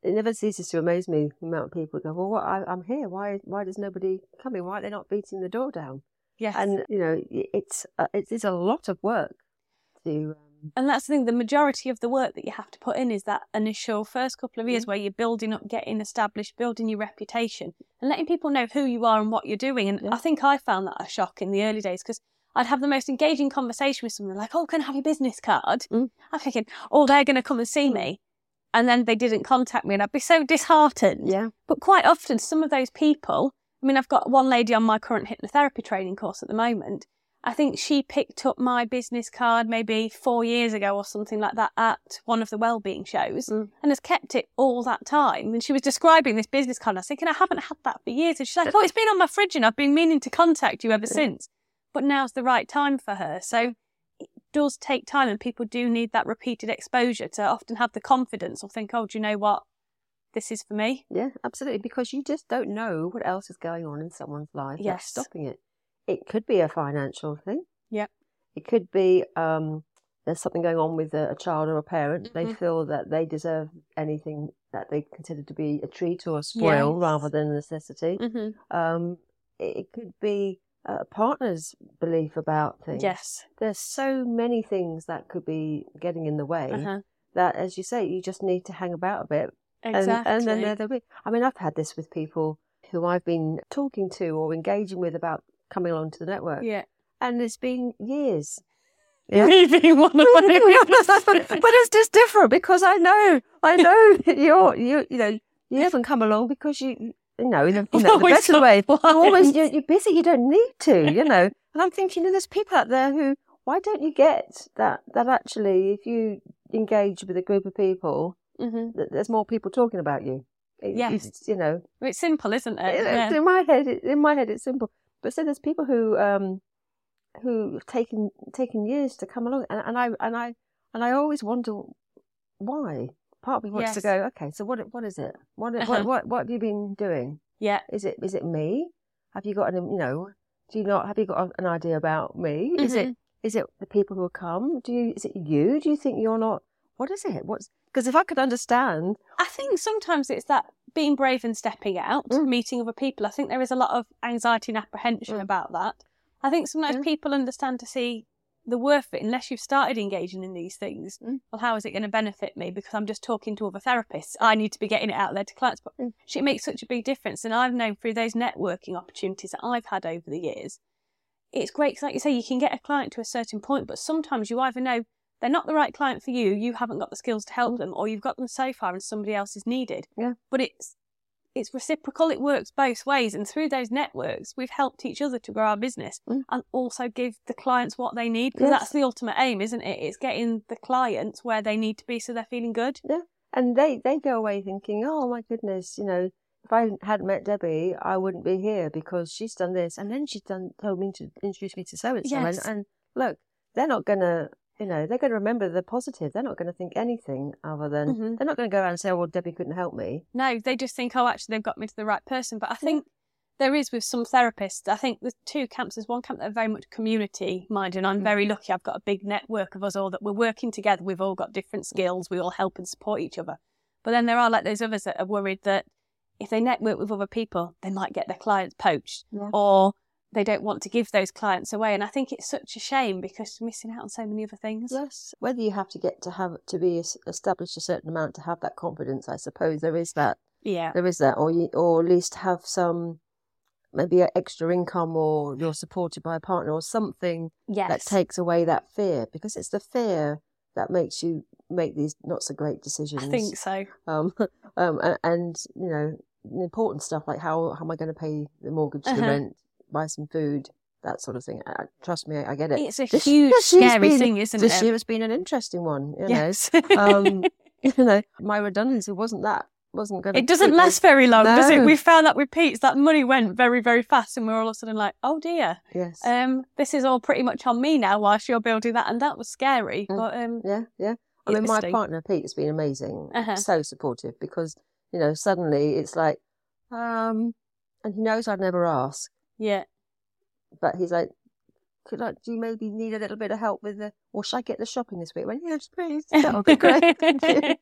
it never ceases to amaze me the amount of people go, "Well, what, I, I'm here. Why why does nobody come in? Why are they not beating the door down?"
Yes.
And you know, it's uh, it is a lot of work to. Um,
And that's the thing, the majority of the work that you have to put in is that initial first couple of years where you're building up, getting established, building your reputation, and letting people know who you are and what you're doing. And
Yeah.
I think I found that a shock in the early days because I'd have the most engaging conversation with someone like, Oh, can I have your business card?
Mm.
I'm thinking, Oh, they're going to come and see me. And then they didn't contact me, and I'd be so disheartened.
yeah,
But quite often, some of those people, I mean, I've got one lady on my current hypnotherapy training course at the moment. I think she picked up my business card maybe four years ago or something like that at one of the wellbeing shows
Mm.
and has kept it all that time. And she was describing this business card. And I was thinking, I haven't had that for years. And she's like, Oh, it's been on my fridge and I've been meaning to contact you ever since. But now's the right time for her. So it does take time and people do need that repeated exposure to often have the confidence or think, Oh, do you know what? This is for me.
yeah, absolutely. Because you just don't know what else is going on in someone's life.
Yes.
That's stopping it. It could be a financial thing.
Yeah.
It could be um, there's something going on with a, a child or a parent. They
Mhm.
feel that they deserve anything that they consider to be a treat or a spoil
Yes.
rather than a necessity.
Mm-hmm.
Um, it could be a partner's belief about things.
Yes.
There's so many things that could be getting in the way
Uh-huh.
that, as you say, you just need to hang about a bit.
Exactly.
and then there, there'll be. I mean, I've had this with people who I've been talking to or engaging with about coming along to the network,
yeah.
and it's been years.
Me being one of them.
but it's just different because I know, I know you're, you, you know, you haven't come along because you, you know, in, a, in the, the better way. always, you're, you're busy. You don't need to, you know. And I'm thinking, you know, there's people out there who, why don't you get that? That actually, if you engage with a group of people,
hmm
that there's more people talking about you. It-
Yes.
it's, you know,
It's simple, isn't it?
it-
Yeah.
in my head, it, in my head, it's simple. But so there's people who, um, who have taken taken years to come along, and, and I and I and I always wonder why. Part of me wants to go, okay, so what what is it? What
Uh-huh.
what what what have you been doing?
Yeah.
Is it is it me? Have you got an you know? Do you not have you got an idea about me? Is it
Mhm.
is it the people who have come? Do you is it you? Do you think you're not? What is it? What's because if I could understand,
I think sometimes it's that being brave and stepping out,
Mm.
meeting other people. I think there is a lot of anxiety and apprehension
Mm.
about that. I think sometimes
Yeah.
people understand to see the worth of it unless you've started engaging in these things.
Mm.
Well, how is it going to benefit me? Because I'm just talking to other therapists. I need to be getting it out there to clients. But
Mm.
it makes such a big difference. And I've known through those networking opportunities that I've had over the years, it's great because, like you say, you can get a client to a certain point, but sometimes you either know they're not the right client for you, you haven't got the skills to help them, or you've got them so far and somebody else is needed.
Yeah.
But it's it's reciprocal. It works both ways, and through those networks, we've helped each other to grow our business
Mm.
and also give the clients what they need because
Yes.
that's the ultimate aim, isn't it? It's getting the clients where they need to be so they're feeling good. Yeah.
And they, they go away thinking, oh my goodness, you know, if I hadn't met Debbie, I wouldn't be here because she's done this. And then she's done, told me to introduce me to so and so. And look, they're not going to, you know, they're going to remember the positive. They're not going to think anything other than,
Mhm.
they're not going to go around and say, oh, well, Debbie couldn't help me.
No, they just think, oh, actually, they've got me to the right person. But I think there is with some therapists. I think there's two camps. There's one camp that are very much community minded. And I'm
Mm.
very lucky. I've got a big network of us all that we're working together. We've all got different skills. We all help and support each other. But then there are like those others that are worried that if they network with other people, they might get their clients poached
Yeah.
or they don't want to give those clients away. And I think it's such a shame because you're missing out on so many other things.
Yes. Whether you have to get to have, to be established a certain amount to have that confidence, I suppose there is that.
Yeah.
There is that, or you, or at least have some, maybe an extra income, or you're supported by a partner, or something
Yes.
that takes away that fear, because it's the fear that makes you make these not so great decisions.
I think so.
Um, um, a- and you know, important stuff like how how am I going to pay the mortgage, the
Uh-huh.
rent, buy some food, that sort of thing. I, trust me, I, I get it.
It's a
This-
huge,
this
scary
been-
thing, isn't
this
it?
year has been an interesting one. You
yes.
know, um, you know, my redundancy wasn't that wasn't going.
It doesn't last very long, does it? We found that with Pete's, that money went very, very fast, and we are all of a sudden like, "Oh dear,
Yes.
um, this is all pretty much on me now." Whilst you're building that, and that was scary.
Mm.
But um,
Yeah, yeah. I mean, my partner Pete has been amazing,
Uh-huh.
so supportive because you know suddenly it's like, um, and he knows I'd never ask,
yeah,
but he's like, could I? Do you maybe need a little bit of help with the, or should I get the shopping this week? I went, yes, please. That would be great. Thank you.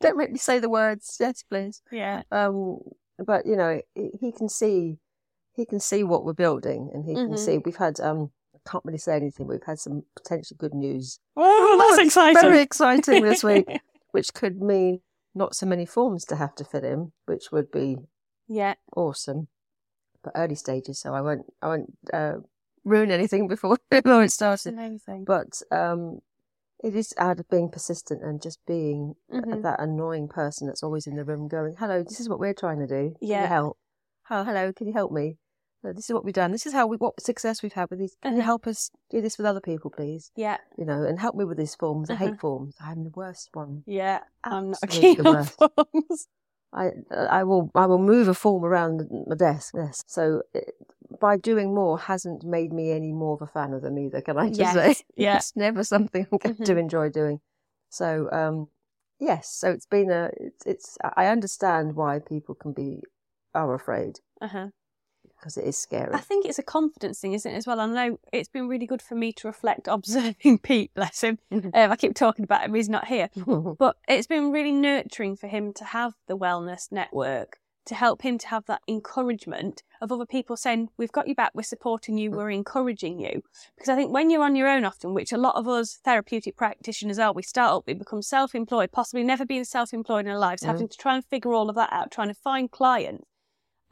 Don't make me say the words. Yes, please.
yeah,
Um, but you know, he can see, he can see what we're building, and he
Mhm.
can see we've had um. I can't really say anything. We've had some potentially good news
Oh, that's
it's
exciting.
Very exciting this week, which could mean not so many forms to have to fill in, which would be
yeah,
awesome. But early stages, so I won't I won't uh, ruin anything before before it started.
amazing.
But um, it is out of being persistent and just being
Mhm.
that annoying person that's always in the room going, "Hello, this is what we're trying to do. Can
Yeah.
you help? Oh, hello, can you help me? Uh, This is what we've done. This is how we what success we've had with these. Can you
Uh-huh.
help us do this with other people, please?
Yeah,
You know, and help me with these forms. I hate forms. I'm the worst one.
yeah. I'm not
Absolutely
keen on forms.
I I will I will move a form around my desk. Yes. So it, by doing more hasn't made me any more of a fan of them either. Can I just
Yes,
say?
yeah.
It's never something I'm going to
Mhm.
enjoy doing. So um, yes. So it's been a it's, it's I understand why people can be are afraid
Uh-huh.
Because it is scary.
I think it's a confidence thing, isn't it, as well? I know it's been really good for me to reflect observing Pete, bless him. Um, I keep talking about him, he's not here. But it's been really nurturing for him to have the wellness network, to help him to have that encouragement of other people saying, We've got you back, we're supporting you, we're encouraging you. Because I think when you're on your own often, which a lot of us therapeutic practitioners are, we start up, we become self employed, possibly never been self employed in our lives,
Mm.
having to try and figure all of that out, trying to find clients.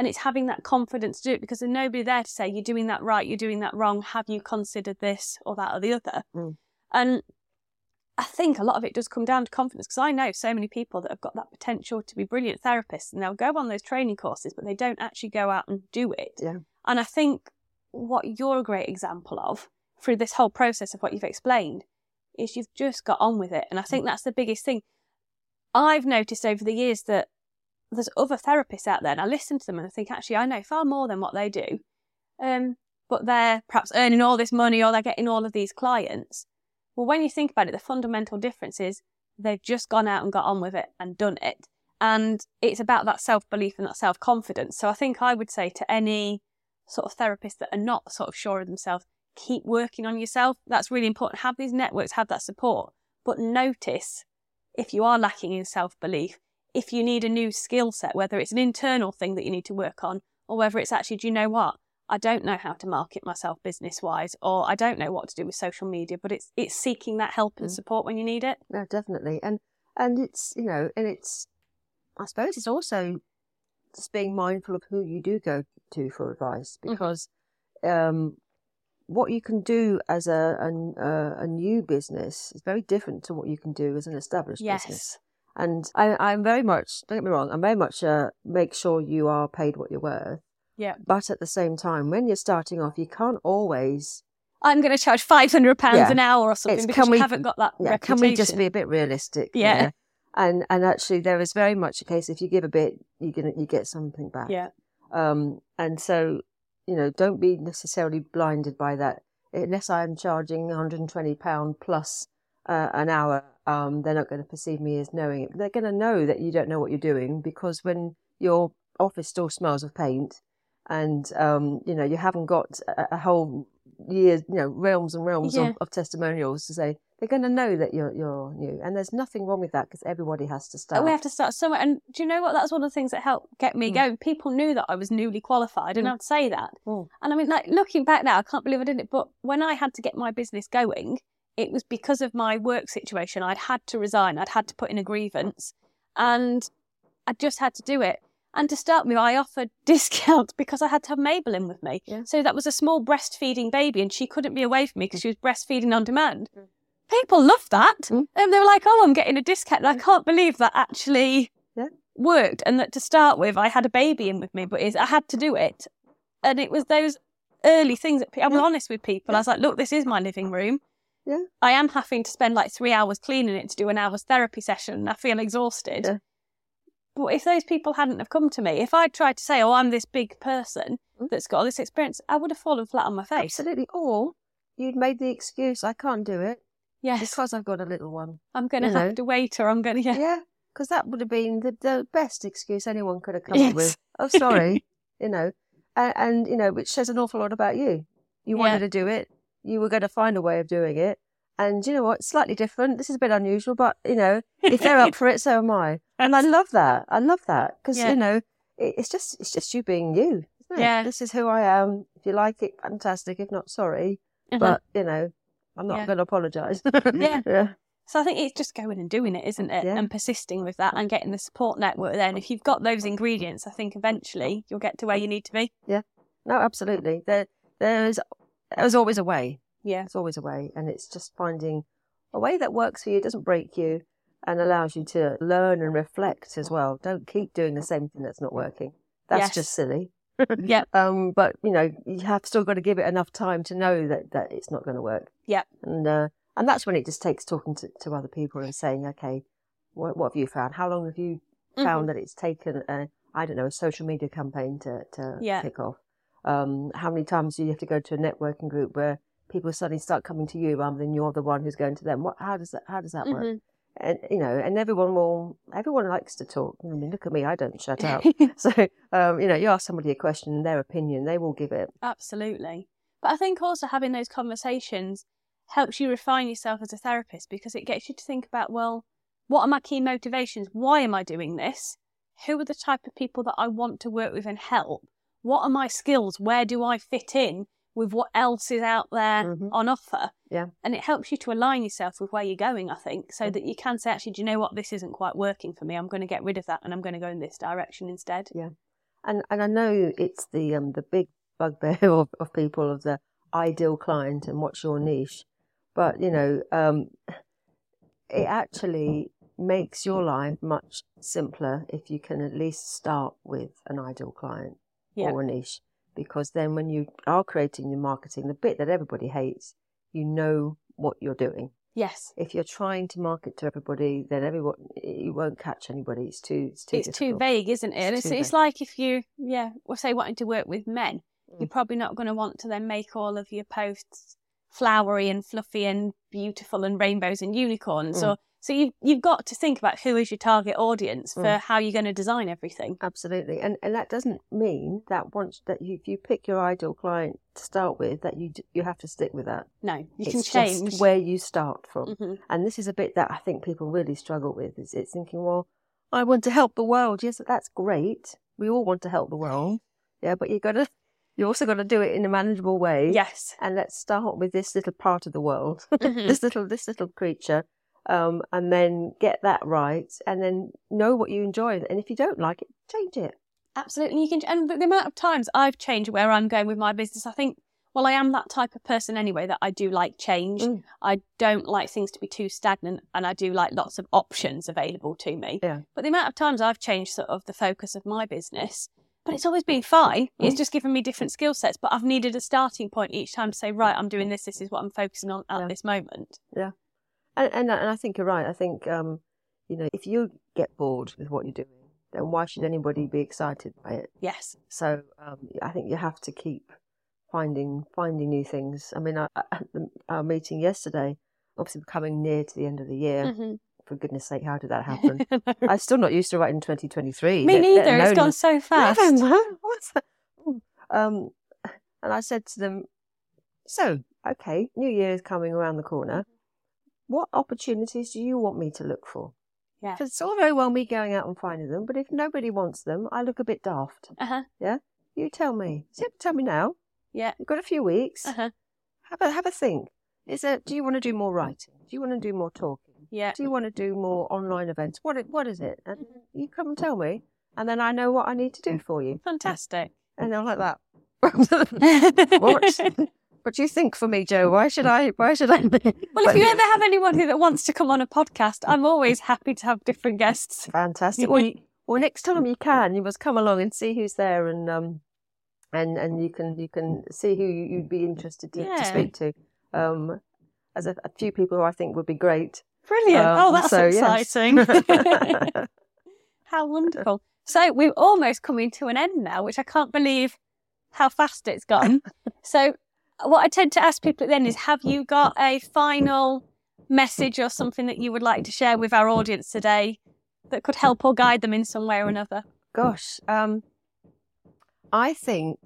And it's having that confidence to do it because there's nobody there to say, You're doing that right, you're doing that wrong, have you considered this or that or the other?
Mm.
And I think a lot of it does come down to confidence because I know so many people that have got that potential to be brilliant therapists and they'll go on those training courses, but they don't actually go out and do it.
Yeah.
And I think what you're a great example of through this whole process of what you've explained is you've just got on with it. And I think that's the biggest thing. I've noticed over the years that there's other therapists out there and I listen to them and I think actually I know far more than what they do. Um, but they're perhaps earning all this money or they're getting all of these clients. Well, when you think about it, the fundamental difference is they've just gone out and got on with it and done it. And it's about that self belief and that self confidence. So I think I would say to any sort of therapists that are not sort of sure of themselves, keep working on yourself. That's really important. Have these networks, have that support, but notice if you are lacking in self belief, if you need a new skill set, whether it's an internal thing that you need to work on, or whether it's actually, do you know what? I don't know how to market myself business wise, or I don't know what to do with social media, but it's it's seeking that help and
Mm.
support when you need it.
No, definitely. And and it's you know, and it's I suppose it's also just being mindful of who you do go to for advice
Mhm.
because um, what you can do as a, a a new business is very different to what you can do as an established business. And I, I'm very much don't get me wrong, I'm very much uh, make sure you are paid what you're worth.
Yeah.
But at the same time, when you're starting off, you can't always
I'm going to charge five hundred pounds
Yeah.
an hour or something
It's-
because
we-
haven't got that
yeah,
reputation.
can we just be a bit realistic?
Yeah.
And and actually, there is very much a case if you give a bit, you get you get something back.
Yeah.
Um. And so, you know, don't be necessarily blinded by that. Unless I'm charging 120 pound plus uh, an hour, um, they're not going to perceive me as knowing it. They're going to know that you don't know what you're doing because when your office still smells of paint, and um, you know, you haven't got a, a whole year, you know, realms and realms
Yeah.
of, of testimonials to say they're going to know that you're you're new, and there's nothing wrong with that because everybody has to start.
We have to start somewhere. And do you know what? That's one of the things that helped get me
Mm.
going. People knew that I was newly qualified, and
Mm.
I'd say that.
Mm.
And I mean, like looking back now, I can't believe I did it. But when I had to get my business going, it was because of my work situation. I'd had to resign. I'd had to put in a grievance, and I just had to do it. And to start with, I offered discounts because I had to have Mabel in with me.
Yeah.
So that was a small breastfeeding baby, and she couldn't be away from me because she was breastfeeding on demand.
Mm.
People loved that.
Mm.
And they were like, oh, I'm getting a discount. And I can't believe that actually
Yeah.
worked. And that to start with, I had a baby in with me, but is I had to do it. And it was those early things that I was
Yeah.
honest with people. I was like, look, this is my living room.
Yeah.
I am having to spend like three hours cleaning it to do an hour's therapy session. And I feel exhausted.
Yeah.
But if those people hadn't have come to me, if I'd tried to say, oh, I'm this big person
Mm.
that's got all this experience, I would have fallen flat on my face.
Absolutely. Or you'd made the excuse, I can't do it
Yes.
because I've got a little one.
I'm going to
you
have
know.
to wait or I'm going to, yeah.
Yeah, because that would have been the, the best excuse anyone could have come
Yes.
up with. Oh, sorry, you know, and, and you know, which says an awful lot about you. You
Yeah.
wanted to do it. You were going to find a way of doing it. And you know what? Slightly different. This is a bit unusual, but you know, if they're up for it, so am I. And I love that. I love that because
Yeah.
you know, it, it's just it's just you being you. Isn't it?
Yeah.
This is who I am. If you like it, fantastic. If not, sorry.
Uh-huh.
But you know, I'm not
Yeah.
going to apologise.
Yeah.
yeah.
So I think it's just going and doing it, isn't it?
Yeah.
And persisting with that and getting the support network there. And if you've got those ingredients, I think eventually you'll get to where you need to be. Yeah.
No, absolutely. There, there is, there's always a way.
Yeah.
There's always a way, and it's just finding a way that works for you, doesn't break you, and allows you to learn and reflect as well. Don't keep doing the same thing that's not working. That's
Yes.
just silly.
Yep.
Um, but you know, you have still got to give it enough time to know that that it's not going to work.
Yep.
And uh, and that's when it just takes talking to, to other people and saying, okay, what what have you found? How long have you
Mhm.
found that it's taken? A, I don't know, a social media campaign to to
Yeah.
kick off. Um, how many times do you have to go to a networking group where people suddenly start coming to you rather than you're the one who's going to them? What? How does that? How does that work?
Mhm.
And you know, and everyone will. Everyone likes to talk. I mean, look at me. I don't shut up. so um, you know, you ask somebody a question, their opinion, they will give it.
Absolutely. But I think also having those conversations helps you refine yourself as a therapist because it gets you to think about, well, what are my key motivations? Why am I doing this? Who are the type of people that I want to work with and help? What are my skills? Where do I fit in with what else is out there
Mhm.
on offer?
Yeah.
And it helps you to align yourself with where you're going, I think, so that you can say, actually, do you know what? This isn't quite working for me. I'm going to get rid of that and I'm going to go in this direction instead. Yeah.
And and I know it's the um the big bugbear of, of people of the ideal client and what's your niche, but you know um it actually makes your life much simpler if you can at least start with an ideal client
Yeah.
or a niche, because then when you are creating your marketing, the bit that everybody hates, you know what you're doing.
Yes.
If you're trying to market to everybody, then everyone you won't catch anybody. It's too it's too
it's too vague, isn't it?
It's
It's, it's like if you, yeah, well, say wanting to work with men, you're
Mm.
probably not going to want to then make all of your posts flowery and fluffy and beautiful and rainbows and unicorns.
Mm.
Or so you you've got to think about who is your target audience for
Mm.
how you're going to design everything.
Absolutely, and and that doesn't mean that once that you, if you pick your ideal client to start with, that you you have to stick with that.
No, you
it's
can change.
just where you start from,
Mhm.
and this is a bit that I think people really struggle with. Is it's thinking, well, I want to help the world. Yes, that's great. We all want to help the world. Yeah, but you got to you also got to do it in a manageable way.
Yes.
And let's start with this little part of the world,
Mhm.
this little this little creature, um, and then get that right, and then know what you enjoy. And if you don't like it, change it.
Absolutely. You can, and the amount of times I've changed where I'm going with my business, I think, well, I am that type of person anyway that I do like change.
Mm.
I don't like things to be too stagnant and I do like lots of options available to me.
Yeah.
But the amount of times I've changed sort of the focus of my business, but it's always been fine. It's just given me different skill sets, but I've needed a starting point each time to say, right, I'm doing this. This is what I'm focusing on at
Yeah.
this moment.
And, and and I think you're right. I think um, you know, if you get bored with what you're doing, then why should anybody be excited by it?
Yes.
So um, I think you have to keep finding finding new things. I mean, I, I- at the, our meeting yesterday, obviously we're coming near to the end of the year.
Mhm.
For goodness sake, how did that happen? I'm still not used to writing 2023.
Me
let- let
neither. It's gone so fast.
What's that? Um, and I said to them, "So, okay, New Year is coming around the corner. What opportunities do you want me to look for?
Yeah.
Because it's all very well me going out and finding them, but if nobody wants them, I look a bit daft.
Uh-huh. Yeah?
You tell me. So tell me now.
Yeah.
You've got a few weeks.
Uh-huh.
Have a have a think. Is there? Do you want to do more writing? Do you want to do more talking?
Yeah.
Do you want to do more online events? What it- what is it? And
Mhm.
you come and tell me, and then I know what I need to do for you.
Fantastic.
And they're like that. what? What do you think for me, Jo? Why should I? Why should I?
Well, if you ever have anybody that wants to come on a podcast, I'm always happy to have different guests.
fantastic. Well, well, next time you can, you must come along and see who's there, and um, and and you can you can see who you- you'd be interested to,
Yeah.
to speak to. Um, as a, a few people who I think would be great.
Brilliant.
Um,
oh, that's
so, yes.
exciting. how wonderful. So we're almost coming to an end now, which I can't believe how fast it's gone. so what I tend to ask people then is have you got a final message or something that you would like to share with our audience today that could help or guide them in some way or another?
Gosh, um, I think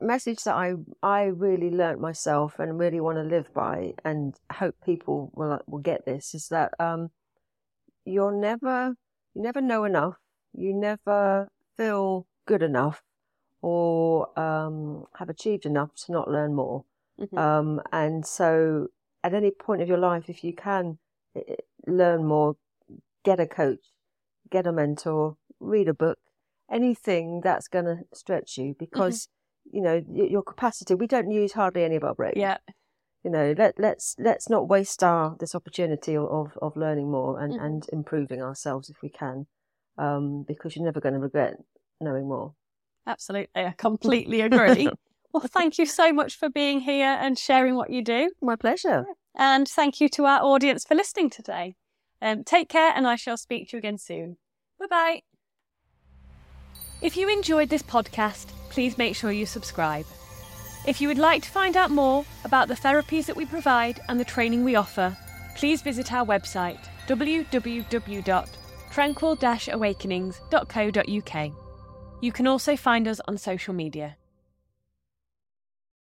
message that I I really learnt myself and really want to live by, and hope people will will get this is that um, you're never you never know enough, you never feel good enough, or um, have achieved enough to not learn more.
Mhm.
Um, and so, at any point of your life, if you can learn more, get a coach, get a mentor, read a book, anything that's going to stretch you because you know your capacity. We don't use hardly any of our brain.
yeah.
You know, let let's let's not waste our this opportunity of of learning more and
Mhm.
and improving ourselves if we can, um, because you're never going to regret knowing more.
Absolutely. I completely agree. well, thank you so much for being here and sharing what you do.
My pleasure.
And thank you to our audience for listening today. Um, take care, and I shall speak to you again soon. Bye bye. If you enjoyed this podcast, please make sure you subscribe. If you would like to find out more about the therapies that we provide and the training we offer, please visit our website www.tranquil-awakenings.co.uk. You can also find us on social media.